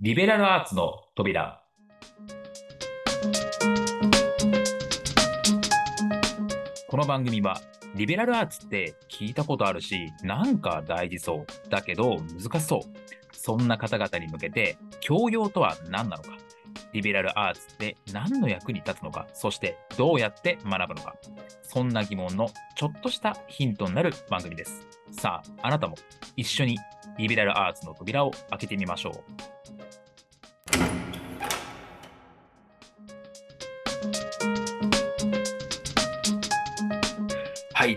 リベラルアーツの扉。この番組は、リベラルアーツって聞いたことあるし、なんか大事そう。だけど難しそう。そんな方々に向けて、教養とは何なのか。リベラルアーツって何の役に立つのか。そしてどうやって学ぶのか。そんな疑問のちょっとしたヒントになる番組です。さあ、あなたも一緒にリベラルアーツの扉を開けてみましょう。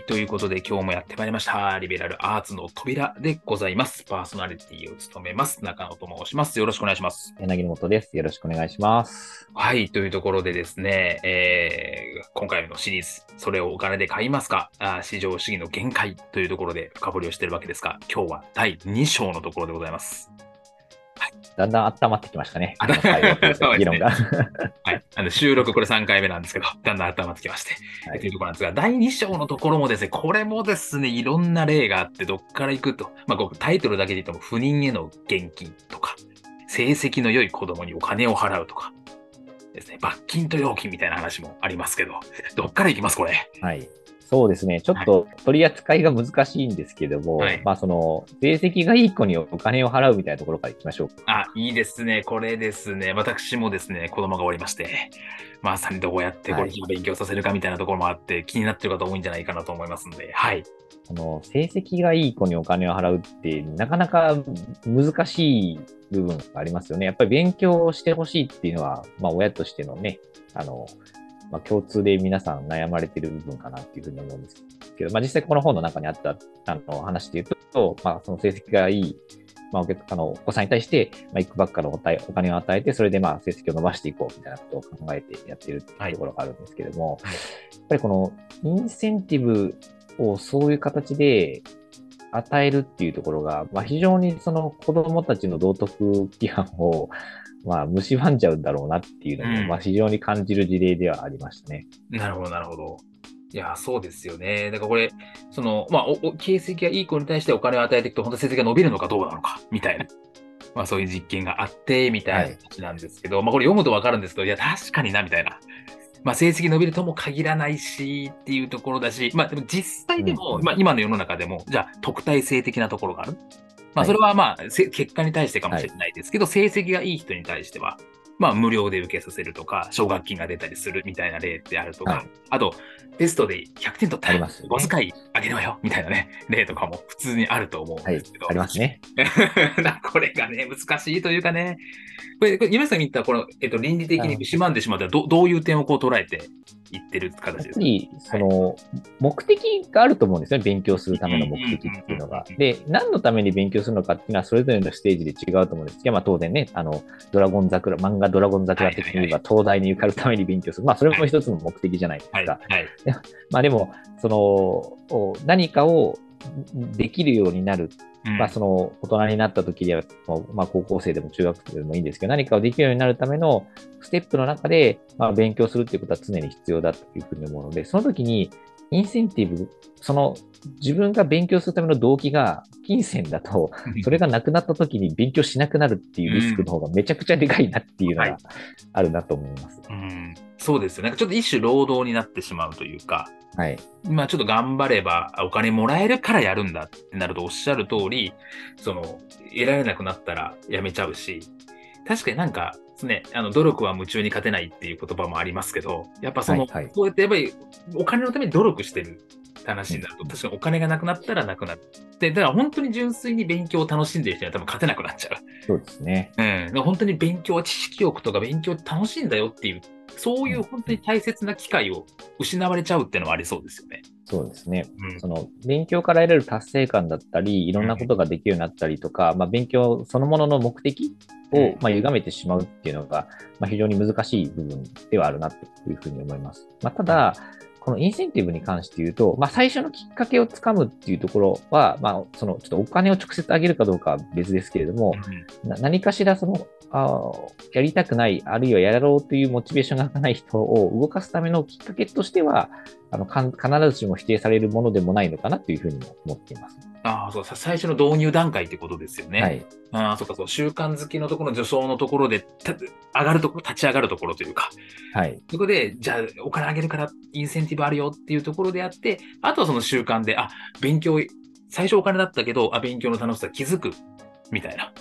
ということで今日もやってまいりました。リベラルアーツの扉でございます。パーソナリティを務めます。中野と申します。よろしくお願いします。柳本です。よろしくお願いします。はい、というところでですね、えー今回のシリーズ、それをお金で買いますか？あー市場主義の限界というところで深掘りをしているわけですが、今日は第2章のところでございます。だんだん温まってきましたね。議論が。はい。あの収録これ3回目なんですけど、だんだん温まってきまして。はいというところなんですが、第2章のところもですね、これもですね、いろんな例があって、どっから行くと、まあ、タイトルだけで言っても、不妊への現金とか、成績の良い子供にお金を払うとか、ですね、罰金と料金みたいな話もありますけど、どっから行きます、これ？はい。そうですね。ちょっと取り扱いが難しいんですけども、はいまあその、成績がいい子にお金を払うみたいなところからいきましょう。あ、いいですね。これですね。私もですね、子供がおりまして、まさにどうやってこれを勉強させるかみたいなところもあって、気になってる方多いんじゃないかなと思いますので、はい。その、成績がいい子にお金を払うって、なかなか難しい部分がありますよね。やっぱり勉強をしてほしいっていうのは、まあ親としてのね、あの、まあ、共通で皆さん悩まれてる部分かなっていうふうに思うんですけど、まあ、実際この本の中にあったあの話で言うと、まあ、その成績がいい、まあ、お客あのお子さんに対して、まあ、いくばっかのおたお金を与えて、それでまあ成績を伸ばしていこうみたいなことを考えてやってるっていうところがあるんですけれども、はい。やっぱりこのインセンティブをそういう形で与えるっていうところが、まあ、非常にその子供たちの道徳規範を、まあ、蝕んじゃうんだろうなっていうのも、うんまあ、非常に感じる事例ではありましたね。なるほど、なるほど。いや、そうですよね。だからこれ、その、まあ、おお形跡がいい子に対してお金を与えていくと、本当成績が伸びるのかどうなのか、みたいな。まあ、そういう実験があって、みたいな話なんですけど、まあ、これ読むとわかるんですけど、いや、確かにな、みたいな。まあ、成績伸びるとも限らないし、っていうところだし、まあ、でも実際でも、うんまあ、今の世の中でも、じゃあ、特待生的なところがある。まあ、はいそれはまあ、せ結果に対してかもしれないですけど、成績がいい人に対しては、まあ、無料で受けさせるとか、奨学金が出たりするみたいな例ってあるとか、はいあと、テストで100点取ったらお小遣いあげるわよみたいなね、例とかも普通にあると思うんはいですけど。、ありますね。これがね、難しいというかね。これ、これ今さんが言った、この、えっと、倫理的に蝕んでしまったら、どどういう点をこう捉えていってる形ですか？その、目的があると思うんですよね。勉強するための目的っていうのがうん。で、何のために勉強するのかっていうのは、それぞれのステージで違うと思うんですけど、まあ当然ね、あの、ドラゴン桜、漫画ドラゴン桜的に言えば、東大に受かるために勉強する。まあそれも一つの目的じゃないですはい。か。はい。まあでも、その、お何かをできるようになるうんまあ、その大人になった時には、まあ、高校生でも中学生でもいいんですけど、何かをできるようになるためのステップの中で、まあ、勉強するっていうことは常に必要だというふうに思うので、その時にインセンティブ、その自分が勉強するための動機が金銭だと、それがなくなった時に勉強しなくなるっていうリスクの方がめちゃくちゃでかいなっていうのはいがあるなと思います。うん、そうですよね。ちょっと一種労働になってしまうというか、はい。まあちょっと頑張ればお金もらえるからやるんだってなるとおっしゃる通り、その、得られなくなったらやめちゃうし、確かになんか、ね、あの努力は夢中に勝てないっていう言葉もありますけど、やっぱその、はいはいそうやってやっぱりお金のために努力してるって話になると、確かにお金がなくなったらなくなる。で、だから本当に純粋に勉強を楽しんでる人には多分勝てなくなっちゃう。そうですね。うん、だから本当に勉強は知識欲とか勉強楽しいんだよっていう、そういう本当に大切な機会を失われちゃうっていうのはありそうですよね。そうですね。うんその勉強から得られる達成感だったり、いろんなことができるようになったりとか、まあ、勉強そのものの目的うんを、まあ、歪めてしまうっていうのが、まあ、非常に難しい部分ではあるなというふうに思います。まあ、ただ、このインセンティブに関して言うと、まあ、最初のきっかけをつかむっていうところは、まあ、そのちょっとお金を直接あげるかどうかは別ですけれども、な何かしらそのあーやりたくない、あるいはやろうというモチベーションがない人を動かすためのきっかけとしては、あの必ずしも否定されるものでもないのかなというふうにも思っています。ああ、そう、さ最初の導入段階ってことですよね。はい。ああ、そうか、そう、習慣づきのところ、助走のところで、た上がるところ、立ち上がるところというか、はい。そこで、じゃあ、お金あげるから、インセンティブあるよっていうところであって、あとはその習慣で、あ、勉強、最初お金だったけど、あ、勉強の楽しさ気づく、みたいな、は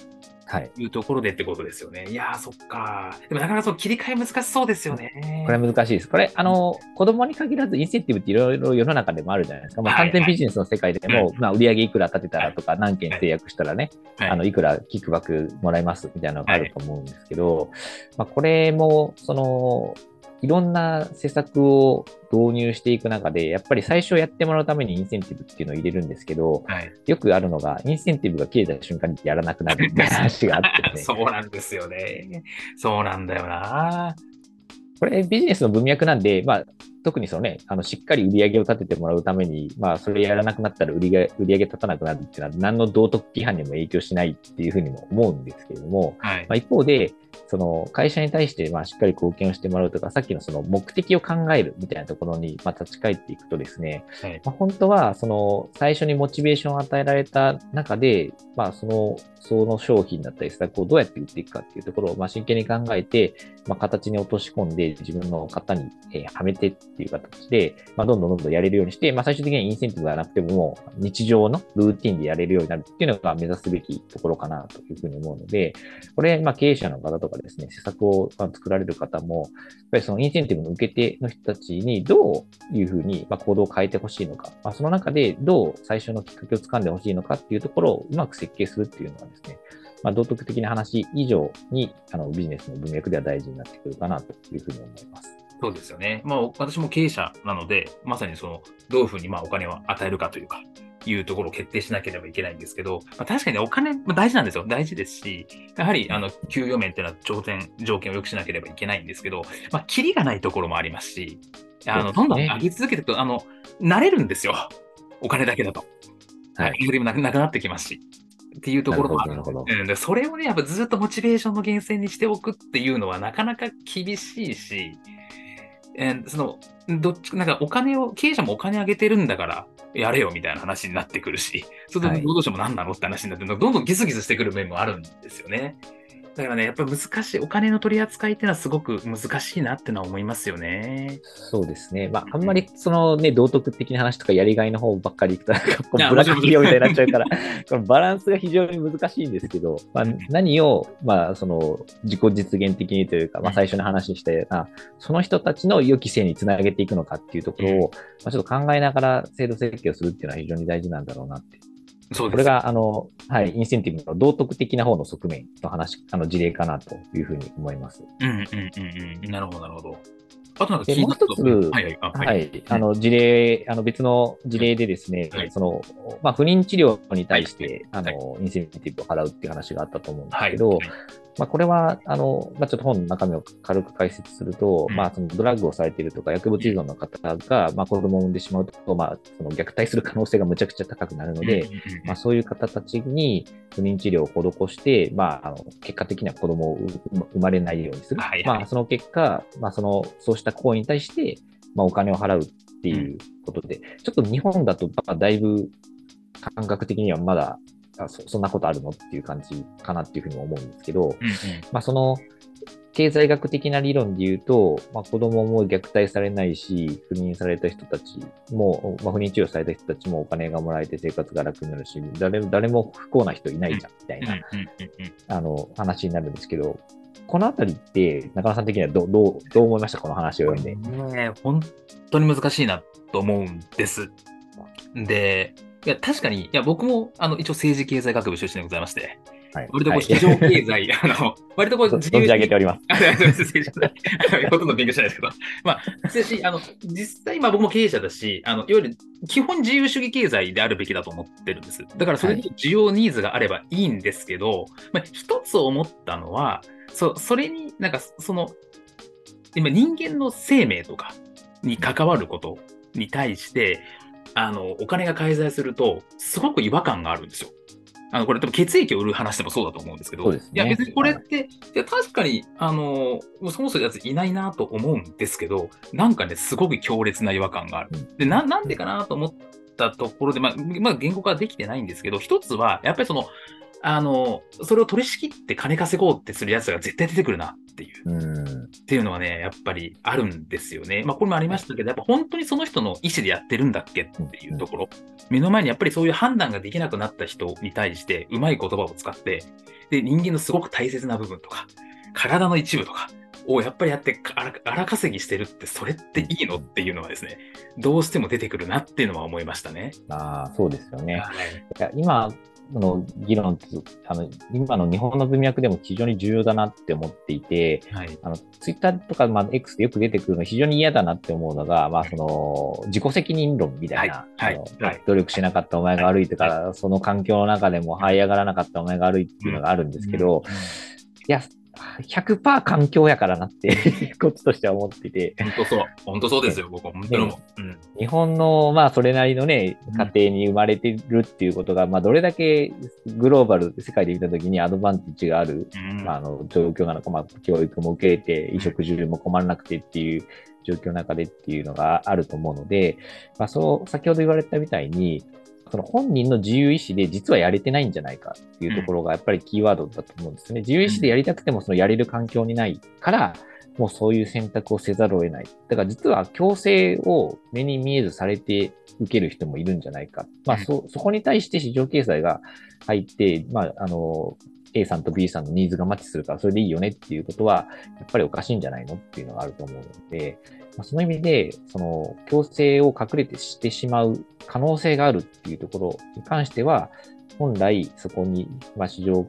い。いうところでってことですよね。いやー、そっか。でも、なかなかその切り替え難しそうですよね。これは難しいです。これ、あの、子供に限らずインセンティブっていろいろ世の中でもあるじゃないですか。まあ、はい完全ビジネスの世界でも、まあ、売上いくら立てたらとか、何件制約したらね、はいあの、いくらキックバックもらえますみたいなのがあると思うんですけど、まあ、これも、その、いろんな施策を導入していく中で、やっぱり最初やってもらうためにインセンティブっていうのを入れるんですけど、はい。よくあるのが、インセンティブが切れた瞬間にやらなくなるみたいな 話があってね。そうなんですよね。そうなんだよな。これビジネスの文脈なんで、まあ、特にそのね、あの、しっかり売り上げを立ててもらうために、まあ、それやらなくなったら売り上げ、売り上げ立たなくなるっていうのは、何の道徳規範にも影響しないっていうふうにも思うんですけれども、はいまあ、。一方で、その会社に対してまあしっかり貢献をしてもらうとか、さっきのその目的を考えるみたいなところにまあ立ち返っていくとですね、はい。まあ、本当はその最初にモチベーションを与えられた中で、まあ、そのその商品だったり施策をどうやって売っていくかっていうところをまあ真剣に考えて、まあ、形に落とし込んで自分の型にえーはめてってていう形で、まあ、どんどんどんどんやれるようにして、まあ、最終的にはインセンティブがなくても日常のルーティンでやれるようになるっていうのが目指すべきところかなというふうに思うので、これ、まあ、経営者の方とかですね、施策を作られる方も、やっぱりそのインセンティブの受け手の人たちにどういうふうにま行動を変えてほしいのか、まあ、その中でどう最初のきっかけをつかんでほしいのかっていうところをうまく設計するっていうのはですね、まあ、道徳的な話以上にあのビジネスの文脈では大事になってくるかなというふうに思います。そうですよね。まあ、私も経営者なので、まさにその、どういうふうにまあお金を与えるかというか、いうところを決定しなければいけないんですけど、まあ、確かにね、お金、まあ、大事なんですよ。大事ですし、やはり、あの、給与面っていうのは条件、条件を良くしなければいけないんですけど、まあ、キリがないところもありますし、あの、どんどん上げ続けていくと、あの、慣れるんですよ。お金だけだと。はいよりもなくなくなってきますし。っていうところもあるなるそれをね、やっぱずっとモチベーションの源泉にしておくっていうのはなかなか厳しいし、えーその、どっちなんかお金を、経営者もお金あげてるんだから、やれよみたいな話になってくるし、そうするはいと労働者も何なのって話になって、どんどんギスギスしてくる面もあるんですよね。だからね、やっぱり難しい、お金の取り扱いっていうのはすごく難しいなってのは思いますよね。そうですね。まあ、あんまりそのね、道徳的な話とかやりがいの方ばっかり いくと、なんかこうブラック企業みたいになっちゃうもから、このバランスが非常に難しいんですけど、まあ、何を、まあ、その自己実現的にというか、まあ、最初の話したような、その人たちの良き性につなげていくのかっていうところを、まあ、ちょっと考えながら制度設計をするっていうのは非常に大事なんだろうなって。そうです。これが、あの、はい、インセンティブの道徳的な方の側面の話、あの事例かなというふうに思います。うんうんうんうん。なるほど、なるほど。あとなんかもう一つはいはい。あははい。い、あの事例、あの別の事例でですね、はいそのまあ、不妊治療に対して、はいあのインセンティブを払うっていう話があったと思うんですはい。けど、はいまあ、これはあの、まあ、ちょっと本の中身を軽く解説すると、うんまあ、そのドラッグをされているとか、薬物依存の方が、まあ、子供を産んでしまうと、まあ、その虐待する可能性がむちゃくちゃ高くなるので、うんうんうんまあ、そういう方たちに不妊治療を施して、まあ、あの結果的には子供を産生まれないようにする。はいはいまあ、その結果、まあ、その、そうした行為に対して、まあ、お金を払うっていうことで、ちょっと日本だと、まあ、だいぶ感覚的にはまだあそ、そんなことあるのっていう感じかなっていうふうにも思うんですけど、うんうんまあ、その、経済学的な理論で言うと、まあ、子供も虐待されないし、不妊された人たちも、まあ、不妊治療された人たちもお金がもらえて生活が楽になるし、誰誰も不幸な人いないじゃん、みたいな、あの、話になるんですけど、このあたりって、中野さん的にはどどうどう思いました？この話を読んで。ねえ本当に難しいなと思うんです。で、いや、確かに、いや、僕も、あの、一応政治経済学部出身でございましはい。割とこう、はい市場経済、あの、割とこう、自由じ上げております。ほとんど勉強してないですけど。まあ、し、あの、実際、まあ僕も経営者だし、あの、いわゆる基本自由主義経済であるべきだと思ってるんです。だからそれで需要ニーズがあればいいんですけど、まあ一つ思ったのは、そ、それになんかその、今人間の生命とかに関わることに対して、あの、お金が介在すると、すごく違和感があるんですよ。あの、これ多分血液を売る話でもそうだと思うんですけど、ね。いや別にこれって、いや確かに、あの、そもそもやついないなと思うんですけど、なんかね、すごく強烈な違和感がある。で、ななんでかなと思っったところで、まあ、まあ、言語化はできてないんですけど、一つは、やっぱりその、あの、それを取り仕切って金稼ごうってするやつが絶対出てくるなっていう、うん、っていうのはね、やっぱりあるんですよね。まあ、これもありましたけど、やっぱ本当にその人の意思でやってるんだっけっていうところ、目の前にやっぱりそういう判断ができなくなった人に対して、うまい言葉を使って、で、人間のすごく大切な部分とか、体の一部とか、をやっぱりやって荒稼ぎしてるって、それっていいのっていうのはですね、どうしても出てくるなっていうのは思いましたね。ああ、そうですよね。はい、今、の議論あの今の日本の文脈でも非常に重要だなって思っていて、はい、あのツイッターとか、まあ、X でよく出てくるの非常に嫌だなって思うのが、まあ、その自己責任論みたいな、はい。はい、努力しなかったお前が悪いとか、その環境の中でも這い上がらなかったお前が悪いっていうのがあるんですけど、いや、100%環境やからなって こっちとしては思っていて。本当そう。本当そうですよ、僕は。本当にも、うん。日本の、まあ、それなりのね、家庭に生まれてるっていうことが、うん、まあ、どれだけグローバル、世界で見たときにアドバンテージがある、うん、まあ、あの、状況なのか、まあ、教育も受けて、衣食住も困らなくてっていう状況の中でっていうのがあると思うので、まあ、そう、先ほど言われたみたいに、その本人の自由意志で実はやれてないんじゃないかっていうところがやっぱりキーワードだと思うんですね。自由意志でやりたくてもそのやれる環境にないから、もうそういう選択をせざるを得ない。だから実は強制を目に見えずされて受ける人もいるんじゃないか。まあそ、そこに対して市場経済が入って、まあ、あの、A さんと B さんのニーズがマッチするからそれでいいよねっていうことは、やっぱりおかしいんじゃないのっていうのがあると思うので、まあ、その意味で、その強制を隠れてしてしまう可能性があるっていうところに関しては、本来そこに、まあ、市場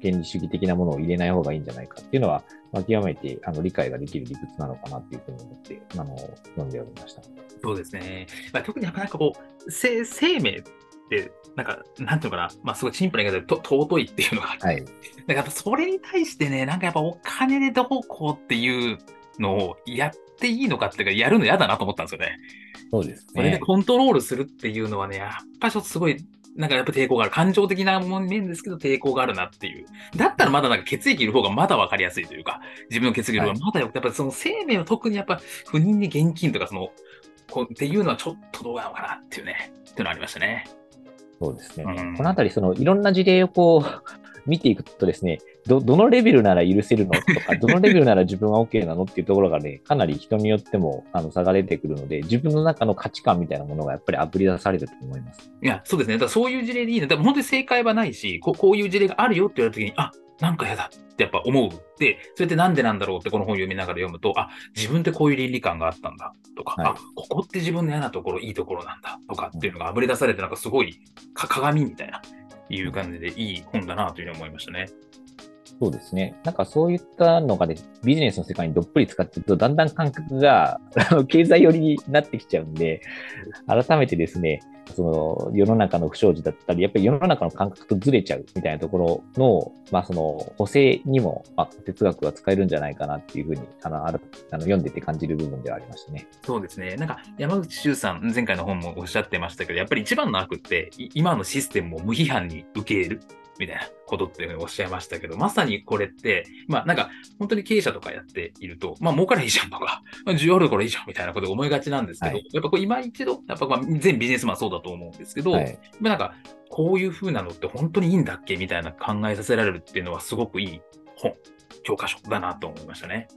原理主義的なものを入れない方がいいんじゃないかっていうのは、まあ、極めてあの理解ができる理屈なのかなっていうふうに思って、あの、読んでおりました。そうですね。まあ、特になんかこう、生生命って、なんか、なんていうのかな、まあ、すごいシンプルな言い方で尊いっていうのがあって、はい、だからそれに対してね、なんかやっぱお金でどうこうっていうのをやっていいのかっていうか、やるの嫌だなと思ったんですよね。そうですね。それでコントロールするっていうのはね、やっぱちょっとすごい、なんかやっぱ抵抗がある。感情的な面ですけど抵抗があるなっていう。だったらまだなんか血液いる方がまだ分かりやすいというか、自分の血液いる方がまだよく、はい、やっぱその生命は特にやっぱ不妊に現金とかその、こっていうのはちょっとどうなのかなっていうね、っていうのありましたね。そうですね。うん、このあたり、そのいろんな事例をこう、見ていくとですね、ど、どのレベルなら許せるの？とか、どのレベルなら自分は OK なの？っていうところがね、かなり人によってもあの差が出てくるので、自分の中の価値観みたいなものがやっぱりあぶり出されると思います。いや、そうですね。だからそういう事例でいいね。だから本当に正解はないし、こうこういう事例があるよって言われたときに、あ、なんか嫌だってやっぱ思う。で、それってなんでなんだろうってこの本読みながら読むと、あ、自分ってこういう倫理観があったんだとか、はい、あ、ここって自分の嫌なところ、いいところなんだとかっていうのがあぶり出されて、なんかすごい鏡みたいな、いう感じでいい本だなというふうに思いましたね。そうですね。なんかそういったのがね、ビジネスの世界にどっぷり使っていくと、だんだん感覚が 経済寄りになってきちゃうんで、改めてですね、その世の中の不祥事だったり、やっぱり世の中の感覚とずれちゃうみたいなところの、まあその補正にも、まあ、哲学は使えるんじゃないかなっていうふうに、あの、あの読んでて感じる部分ではありましたね。そうですね。なんか山口周さん、前回の本もおっしゃってましたけど、やっぱり一番の悪って、今のシステムを無批判に受け入れる。みたいなことっていうふうにおっしゃいましたけど、まさにこれって、まあなんか本当に経営者とかやっていると、まあ儲かり いいじゃんとか、まあ、需要あるからいいじゃんみたいなことを思いがちなんですけど、はい、やっぱこう今一度、やっぱまあ全ビジネスマンそうだと思うんですけど、はい、まあなんかこういうふうなのって本当にいいんだっけみたいな考えさせられるっていうのはすごくいい本、教科書だなと思いましたね。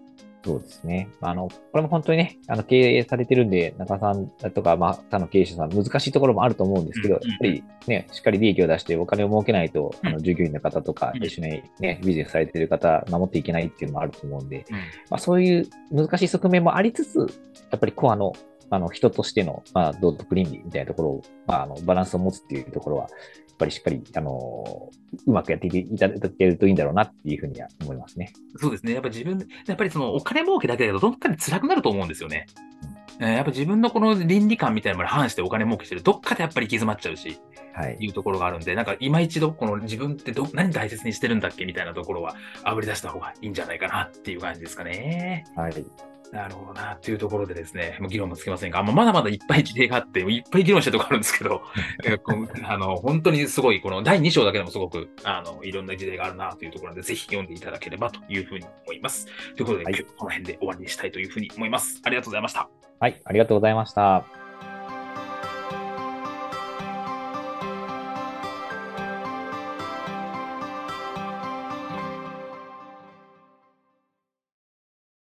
そうですね。あの、これも本当にね、あの、経営されてるんで、中さんとか、まあ、他の経営者さん、難しいところもあると思うんですけど、やっぱりね、しっかり利益を出してお金を儲けないと、あの、従業員の方とか、一緒にね、ビジネスされてる方、守っていけないっていうのもあると思うんで、まあ、そういう難しい側面もありつつ、やっぱりコアのあの、人としての、まあ、道徳倫理みたいなところを、まあ、あの、バランスを持つっていうところは、ぱりしっかり、あの、うまくやっていただけるといいんだろうなっていうふうには思いますね。そうですね。やっぱ自分、やっぱりそのお金儲けだけだとどっかで辛くなると思うんですよね。うん、やっぱ自分のこの倫理観みたいなものに反してお金儲けしてる、どっかでやっぱり行き詰まっちゃうし、はい、いうところがあるんで、なんか今一度、この自分ってど何大切にしてるんだっけみたいなところは、あぶり出した方がいいんじゃないかなっていう感じですかね。はい。なるほどな、っていうところでですね、もう議論もつけませんが、まだまだいっぱい事例があって、いっぱい議論したところあるんですけど、あの、本当にすごい、この第2章だけでもすごく、あの、いろんな事例があるなというところで、ぜひ読んでいただければというふうに思います。ということで、はい、この辺で終わりにしたいというふうに思います。ありがとうございました。はい、ありがとうございました。